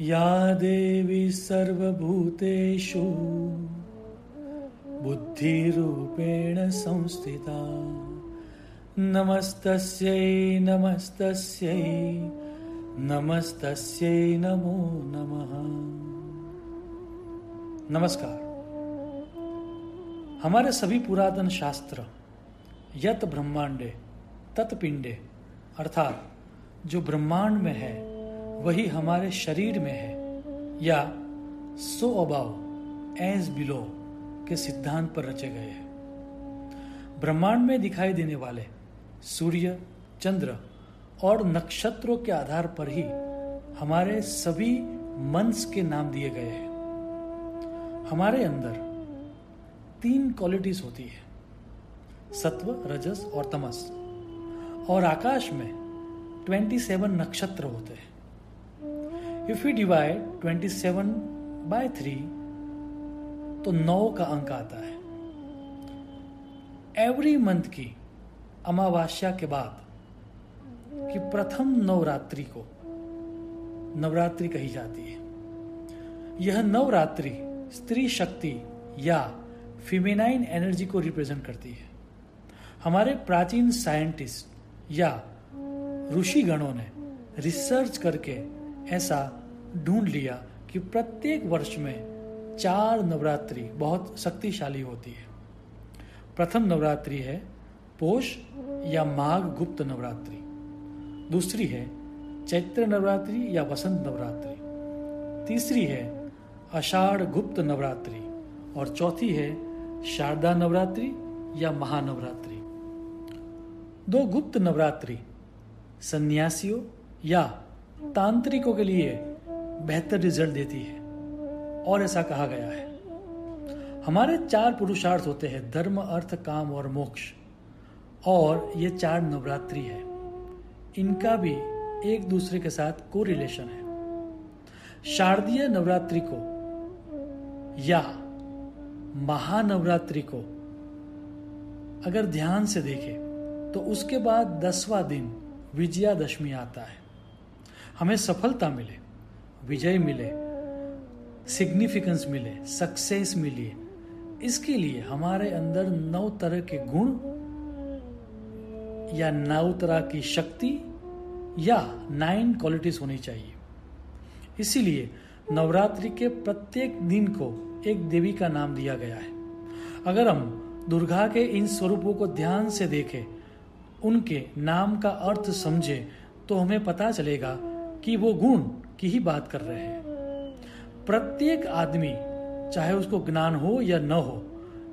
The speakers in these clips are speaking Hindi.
या देवी सर्वभूतेषु, बुद्धिरूपेण संस्थिता। नमस्तस्यै नमस्तस्यै नमस्तस्यै नमो नमः। नमस्कार। हमारे सभी पुरातन शास्त्र, यत ब्रह्मांडे तत्पिंडे अर्थात जो ब्रह्मांड में है वही हमारे शरीर में है। या सो अबाव एज बिलो के सिद्धांत पर रचे गए हैं। ब्रह्मांड में दिखाई देने वाले सूर्य, चंद्र और नक्षत्रों के आधार पर ही हमारे सभी मंस के नाम दिए गए हैं। हमारे अंदर तीन क्वालिटीज होती है, सत्व, रजस और तमस। और आकाश में 27 नक्षत्र होते हैं। If you divide 27 by three तो नौ का अंक आता है। एवरी मंथ की अमावस्या के बाद कि प्रथम नवरात्रि को नवरात्रि कही जाती है। यह नवरात्रि स्त्री शक्ति या फिमेनाइन एनर्जी को रिप्रेजेंट करती है। हमारे प्राचीन साइंटिस्ट या ऋषि गणों ने रिसर्च करके ऐसा ढूंढ लिया कि प्रत्येक वर्ष में चार नवरात्रि बहुत शक्तिशाली होती है। प्रथम नवरात्रि है पोष या माघ गुप्त नवरात्रि। दूसरी है चैत्र नवरात्रि या वसंत नवरात्रि। तीसरी है आषाढ़ गुप्त नवरात्रि। और चौथी है शारदा नवरात्रि या महानवरात्रि। दो गुप्त नवरात्रि, सन्यासियों या तांत्रिकों के लिए बेहतर रिज़ल्ट देती है। और ऐसा कहा गया है। हमारे चार पुरुषार्थ होते हैं, धर्म, अर्थ, काम और मोक्ष। और ये चार नवरात्रि है। इनका भी एक दूसरे के साथ को रिलेशन है। शारदीय नवरात्रि को या महानवरात्रि को अगर ध्यान से देखें तो उसके बाद दसवां दिन विजयादशमी आता है। हमें सफलता मिले। विजय मिले सिग्निफिकेंस मिले सक्सेस मिले। इसके लिए हमारे अंदर नौ तरह के गुण या नौ तरह की शक्ति या नाइन क्वालिटीज होनी चाहिए। इसीलिए नवरात्रि के प्रत्येक दिन को एक देवी का नाम दिया गया है। अगर हम दुर्गा के इन स्वरूपों को ध्यान से देखें, उनके नाम का अर्थ समझे तो हमें पता चलेगा कि वो गुण की ही बात कर रहे हैं। प्रत्येक आदमी, चाहे उसको ज्ञान हो या न हो,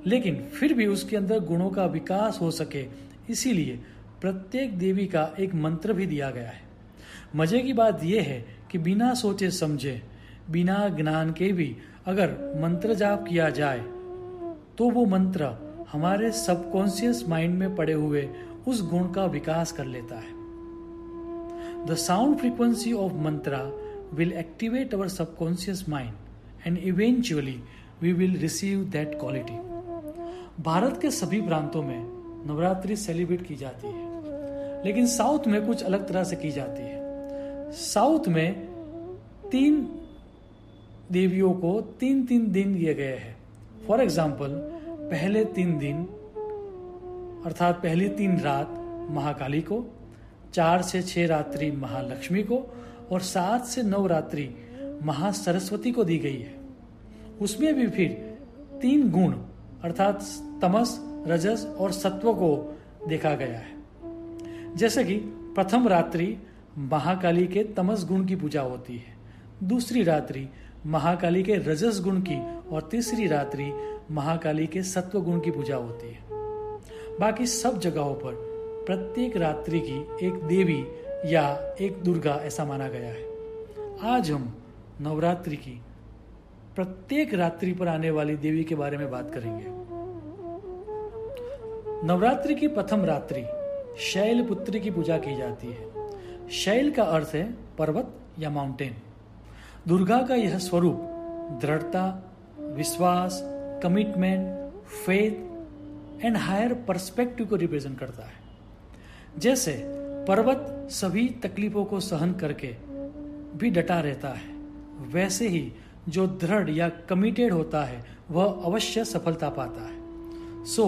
लेकिन फिर भी उसके अंदर गुणों का विकास हो सके, इसीलिए प्रत्येक देवी का एक मंत्र भी दिया गया है। मज़े की बात यह है कि बिना सोचे समझे, बिना ज्ञान के भी अगर मंत्र जाप किया जाए तो वो मंत्र हमारे सबकॉन्सियस माइंड में पड़े हुए उस गुण का विकास कर लेता है। The sound frequency of mantra will activate our subconscious mind and eventually we will receive that quality Bharat के सभी प्रांतों में नवरात्रि सेलिब्रेट की जाती है, लेकिन साउथ में कुछ अलग तरह से की जाती है। साउथ में तीन देवियों को तीन तीन दिन दिए गए हैं। फॉर एग्ज़ाम्पल पहले तीन दिन, अर्थात पहली तीन रात महाकाली को, चार से छह रात्रि महालक्ष्मी को और सात से नौ रात्रि महासरस्वती को दी गई है। उसमें भी फिर तीन गुण, अर्थात तमस, रजस और सत्व को देखा गया है। जैसे कि प्रथम रात्रि महाकाली के तमस गुण की पूजा होती है, दूसरी रात्रि महाकाली के रजस गुण की और तीसरी रात्रि महाकाली के सत्व गुण की पूजा होती है। बाकी सब जगहों पर प्रत्येक रात्रि की एक देवी या एक दुर्गा ऐसा माना गया है। आज हम नवरात्रि की प्रत्येक रात्रि पर आने वाली देवी के बारे में बात करेंगे। नवरात्रि की प्रथम रात्रि शैल पुत्री की पूजा की जाती है। शैल का अर्थ है पर्वत या माउंटेन दुर्गा का यह स्वरूप दृढ़ता, विश्वास commitment faith and higher perspective को रिप्रेजेंट करता है। जैसे पर्वत सभी तकलीफों को सहन करके भी डटा रहता है। वैसे ही जो दृढ़ या कमिटेड होता है, वह अवश्य सफलता पाता है। So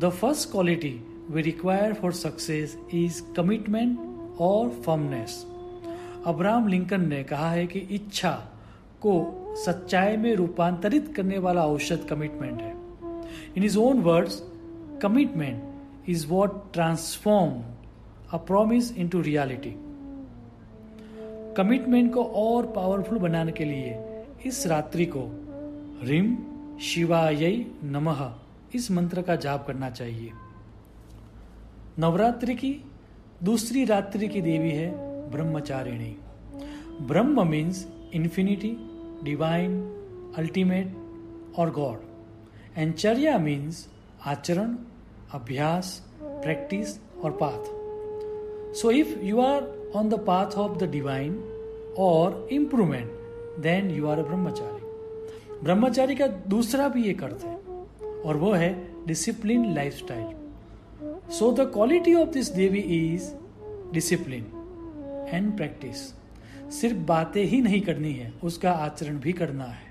the first quality we require for success is commitment और फर्मनेस अब्राहम लिंकन ने कहा है कि इच्छा को सच्चाई में रूपांतरित करने वाला औषध कमिटमेंट है। In his own words commitment is what transform a promise into reality commitment को और पावरफुल बनाने के लिए इस रात्रि को रिम शिवाय नमः इस मंत्र का जाप करना चाहिए। नवरात्रि की दूसरी रात्रि की देवी है Brahmacharini. Brahma means infinity divine ultimate और गॉड एंड चर्या मीन्स आचरण, अभ्यास प्रैक्टिस और path so if you are on the path of the divine और improvement then you are a brahmachari brahmachari का दूसरा भी एक अर्थ है और वो है discipline lifestyle so the quality of this devi is discipline and practice सिर्फ़ बातें ही नहीं करनी है, उसका आचरण भी करना है।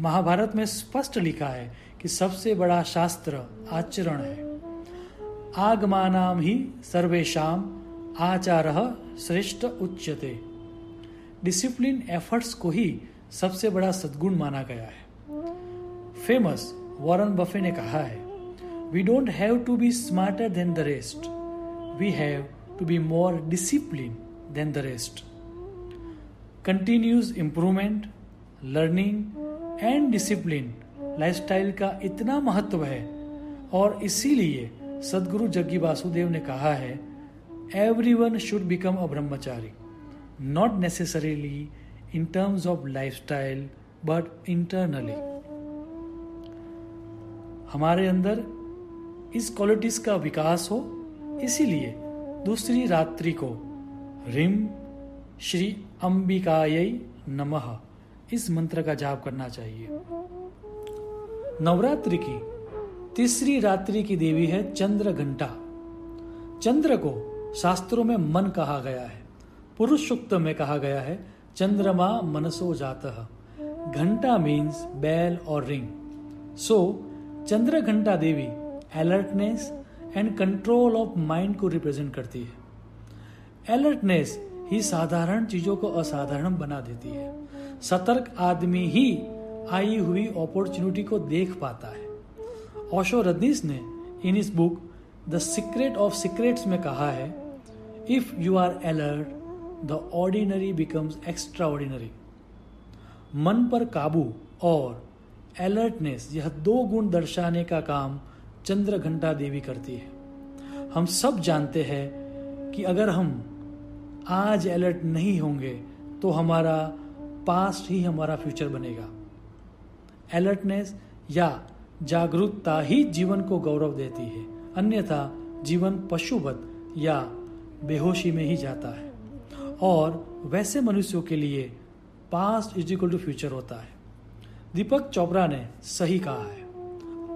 महाभारत में स्पष्ट लिखा है कि सबसे बड़ा शास्त्र आचरण है। आगमानाम ही सर्वेशम आचार श्रेष्ठ उच्यते। डिसिप्लिन एफर्ट्स को ही सबसे बड़ा सद्गुण माना गया है। फ़ेमस वॉरन बफे ने कहा है we don't have to be smarter than the rest we have to be more discipline than the rest continuous improvement learning and discipline lifestyle का इतना महत्व है। और इसीलिए सदगुरु जग्गी वासुदेव ने कहा है everyone should become a brahmachari not necessarily in terms of lifestyle but internally हमारे अंदर इस क्वालिटीज का विकास हो, इसीलिए दूसरी रात्रि को रिम श्री अंबिकाय नमः इस मंत्र का जाप करना चाहिए। नवरात्रि की तीसरी रात्रि की देवी है चंद्र घंटा चंद्र को शास्त्रों में मन कहा गया है पुरुष सुक्त में कहा गया है चंद्रमा मनसो जात। घंटा मीन्स बैल और ring so so, Chandraghanta Devi alertness and control of mind को रिप्रेजेंट करती है। अलर्टनेस ही साधारण चीज़ों को असाधारण बना देती है। सतर्क आदमी ही आई हुई अपॉर्चुनिटी को देख पाता है। ओशो रदनीस ने in his book the secret of secrets में कहा है you are alert the ordinary becomes extraordinary मन पर काबू और अलर्टनेस यह दो गुण दर्शाने का काम चंद्र घंटा देवी करती है। हम सब जानते हैं कि अगर हम आज अलर्ट नहीं होंगे तो हमारा पास्ट ही हमारा फ्यूचर बनेगा। अलर्टनेस या जागरूकता ही जीवन को गौरव देती है। अन्यथा जीवन पशुवत या बेहोशी में ही जाता है। और वैसे मनुष्यों के लिए past is equal to future होता है। दीपक चोपड़ा ने सही कहा है।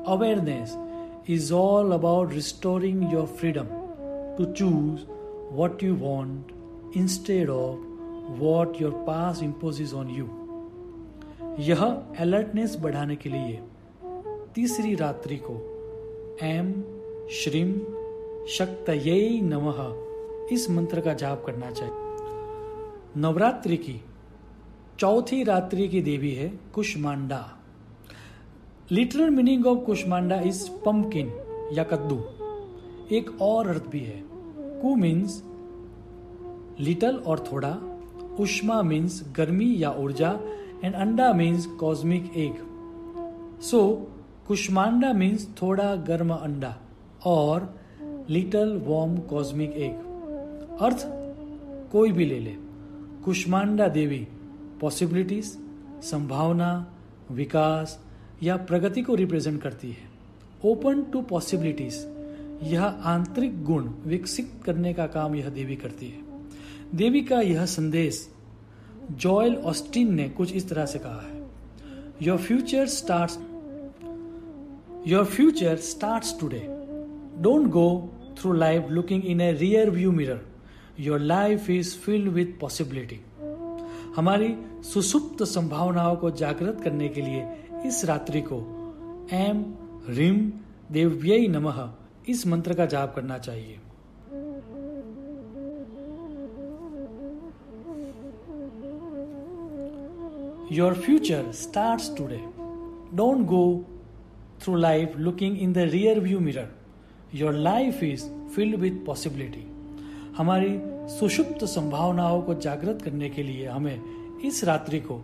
Awareness is all about restoring your freedom to choose what you want instead of what your past impose on you यह अलर्टनेस बढ़ाने के लिए तीसरी रात्रि को एम श्रीम शक्त नमः इस मंत्र का जाप करना चाहिए। नवरात्रि की, चौथी रात्रि की देवी है Kushmanda. Literal meaning of Kushmanda is pumpkin या कद्दू। एक और अर्थ भी है। कु मीन्स लिटल और थोड़ा। उष्मा मीन्स गर्मी या ऊर्जा। And anda means cosmic egg so Kushmanda means थोड़ा गर्म अंडा। और लिटल वॉर्म कॉस्मिक एग अर्थ कोई भी ले ले। कुष्मांडा देवी पॉसिबिलिटीज संभावना, विकास या प्रगति को रिप्रेजेंट करती है। ओपन टू पॉसिबिलिटीज यह आंतरिक गुण विकसित करने का काम यह देवी करती है। देवी का यह संदेश जॉयल ऑस्टिन ने कुछ इस तरह से कहा है। Your future start your future start today don't go through life looking in a rear view mirror your life is filled with possibility हमारी सुसुप्त संभावनाओं को जागृत करने के लिए इस रात्रि को एम रिम देव्य नमः इस मंत्र का जाप करना चाहिए। Your future start today don't go through life looking in the rear view mirror your life is filled with possibility हमारी सुषुप्त संभावनाओं को जागृत करने के लिए हमें इस रात्रि को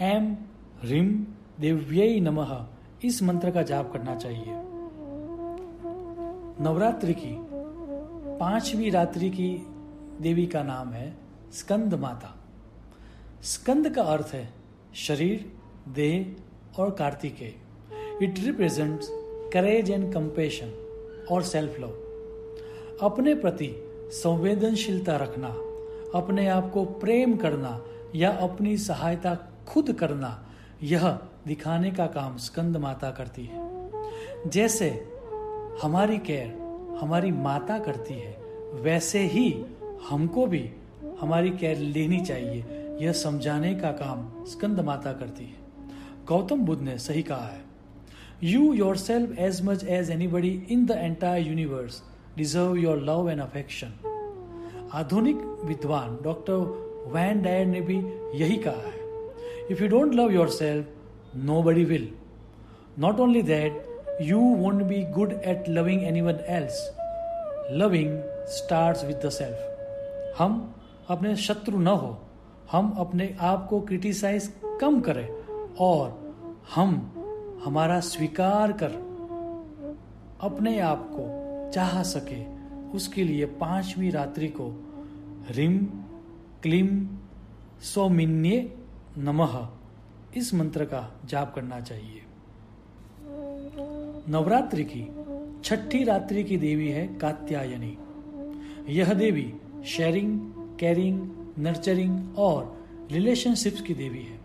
एम रिम देव्यय नमः इस मंत्र का जाप करना चाहिए। नवरात्रि की पांचवी रात्रि की देवी का नाम है स्कंद माता। स्कंद का अर्थ है शरीर, देह और Kartikeya. It represents courage and compassion और सेल्फ लव अपने प्रति संवेदनशीलता रखना, अपने आप को प्रेम करना या अपनी सहायता खुद करना, यह दिखाने का काम स्कंद माता करती है। जैसे हमारी केयर हमारी माता करती है, वैसे ही हमको भी हमारी केयर लेनी चाहिए, यह समझाने का काम स्कंद माता करती है। गौतम बुद्ध ने सही कहा है you yourself as much as anybody in the entire universe deserve your love and affection आधुनिक विद्वान डॉक्टर वैन डायर ने भी यही कहा है। If you don't love yourself nobody will not only that you won't be good at loving anyone else loving start with the self हम अपने शत्रु न हो। हम अपने आप को क्रिटिसाइज कम करें और हम हमारा स्वीकार कर। अपने आप को चाह सके, उसके लिए पांचवी रात्रि को रिम, क्लिम, सौमिन्य नमः, इस मंत्र का जाप करना चाहिए। नवरात्रि की छठी रात्रि की देवी है कात्यायनी। यह देवी शेयरिंग कैरिंग नर्चरिंग और रिलेशनशिप्स की देवी है।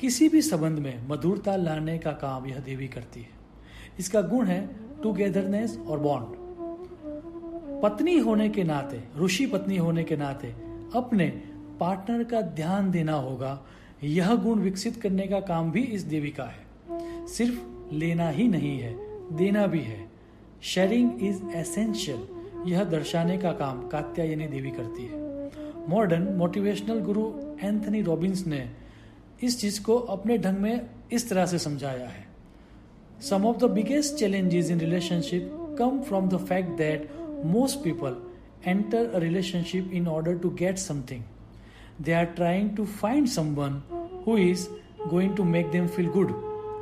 किसी भी संबंध में मधुरता लाने का काम यह देवी करती है। इसका गुण है टूगेदरनेस और बॉन्ड पत्नी होने के नाते, ऋषि पत्नी होने के नाते, अपने पार्टनर का ध्यान देना होगा। यह गुण विकसित करने का काम भी इस देवी का है। सिर्फ़ लेना ही नहीं है, देना भी है। शेयरिंग इज़ एसेंशियल यह दर्शाने का काम कात्यायनी देवी करती है। Modern motivational guru Anthony Robbins ने इस चीज़ को अपने ढंग में इस तरह से समझाया है। Some of the biggest challenges in relationship come from the fact that most people enter a relationship in order to get something. They are trying to find someone who is going to make them feel good.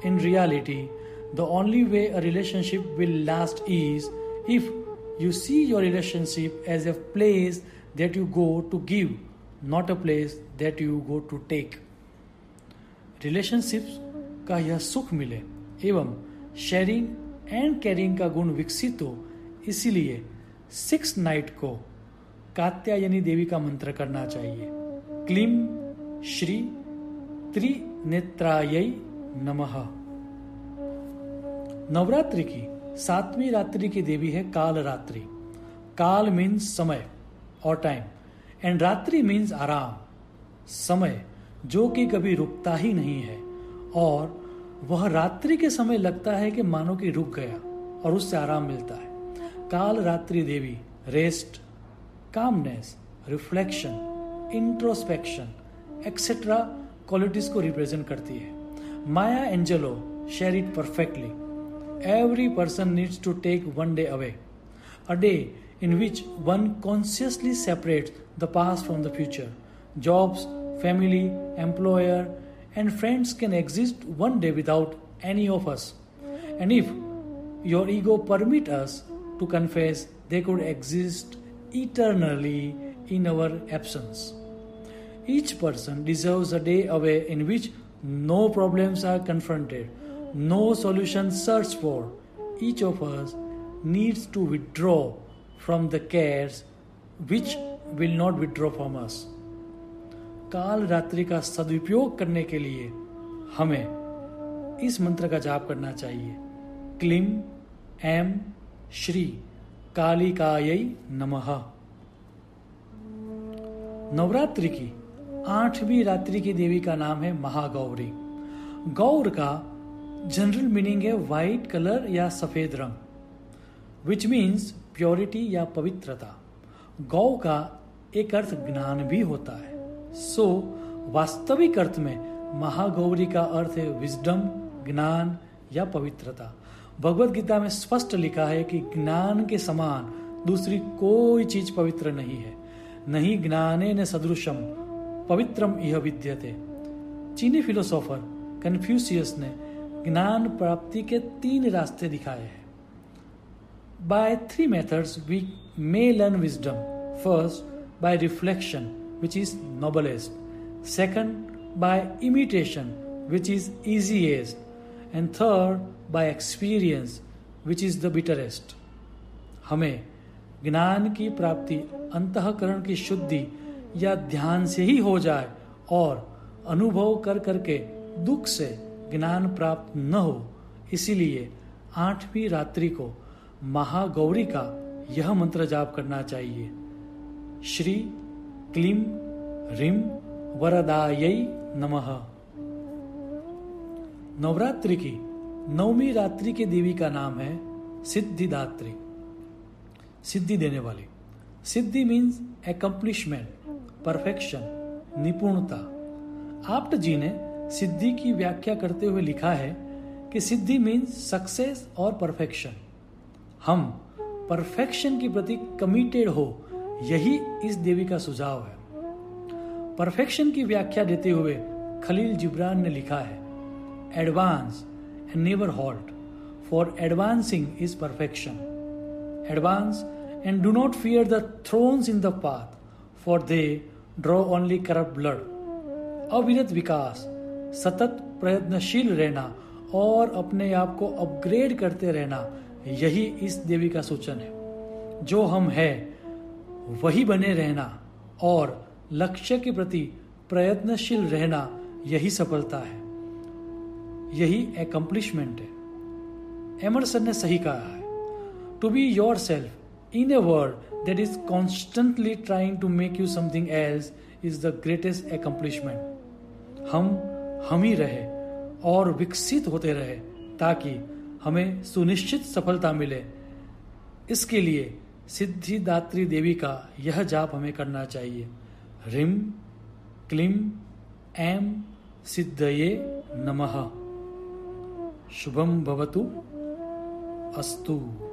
In reality, the only way a relationship will last is if you see your relationship as a place that you go to give, not a place that you go to take. Relationships का यह सुख मिले एवं शेयरिंग एंड कैरिंग का गुण विकसित हो, इसीलिए सिक्स नाइट को कात्यायनी देवी का मंत्र करना चाहिए। क्लीम श्री त्रिनेत्राय नमः। नवरात्रि की सातवीं रात्रि की देवी है काल रात्रि काल मीन्स समय और टाइम एंड रात्रि मीन्स आराम। समय जो कि कभी रुकता ही नहीं है, और वह रात्रि के समय लगता है कि मानो कि रुक गया और उससे आराम मिलता है। काल रात्रि देवी rest calmness reflection introspection etcetera qualities को रिप्रेजेंट करती है। Maya Angelou share it perfectly every person needs to take one day away a day in which one consciously separate the past from the future Jobs, family, employer, and friends can exist one day without any of us. And if your ego permit us to confess, they could exist eternally in our absence. Each person deserves a day away in which no problems are confronted, no solutions searched for. Each of us needs to withdraw from the cares which will not withdraw from us. काल रात्रि का सदुपयोग करने के लिए हमें इस मंत्र का जाप करना चाहिए। क्लिम एम श्री कालिकाय नमः। नवरात्रि की आठवीं रात्रि की देवी का नाम है महागौरी। गौर का जनरल मीनिंग है वाइट कलर या सफ़ेद रंग विच मीन्स प्योरिटी या पवित्रता। गौ का एक अर्थ ज्ञान भी होता है। सो so, वास्तविक अर्थ में महागौरी का अर्थ है विजडम ज्ञान या पवित्रता। भगवत गीता में स्पष्ट लिखा है कि ज्ञान के समान दूसरी कोई चीज़ पवित्र नहीं है। नहीं ज्ञाने न सदृशम पवित्रम यह विद्यते। चीनी फिलोसोफर कन्फ्यूसियस ने ज्ञान प्राप्ति के तीन रास्ते दिखाए हैं। By three methods we may learn wisdom first by reflection which is noblest. Second, by imitation, which is easiest. And third, by experience, which is the bitterest. हमें ज्ञान की प्राप्ति अंतकरण की शुद्धि या ध्यान से ही हो जाए और अनुभव कर करके दुख से ज्ञान प्राप्त न हो इसीलिए आठवीं रात्रि को महागौरी का यह मंत्र जाप करना चाहिए श्री क्लीं ह्रीं वरदायै नमः। नवरात्रि की नवमी रात्रि के देवी का नाम है सिद्धिदात्री। सिद्धि देने वाली। सिद्धि मीन्स एकम्प्लिशमेंट परफेक्शन निपुणता। आप्ट जी ने सिद्धि की व्याख्या करते हुए लिखा है कि सिद्धि मीन्स सक्सेस और परफेक्शन हम परफेक्शन के प्रति कमिटेड हो यही इस देवी का सुझाव है। परफेक्शन की व्याख्या देते हुए खलील जिब्रान ने लिखा है advance and never halt for advancing is perfection advance and do not fear the thorns in the path for they draw only corrupt blood अविरत विकास, सतत प्रयत्नशील रहना और अपने आप को अपग्रेड करते रहना, यही इस देवी का सूचन है। जो हम है वही बने रहना और लक्ष्य के प्रति प्रयत्नशील रहना यही सफलता है। यही एकम्प्लिशमेंट है। एमरसन ने सही कहा है। To be yourself in a world that is constantly trying to make you something else is the greatest accomplishment हम हम ही रहे और विकसित होते रहे ताकि हमें सुनिश्चित सफलता मिले। इसके लिए सिद्धिदात्री देवी का यह जाप हमें करना चाहिए। रिम, क्लिम एम सिद्धये नमः। शुभम भवतु। अस्तु।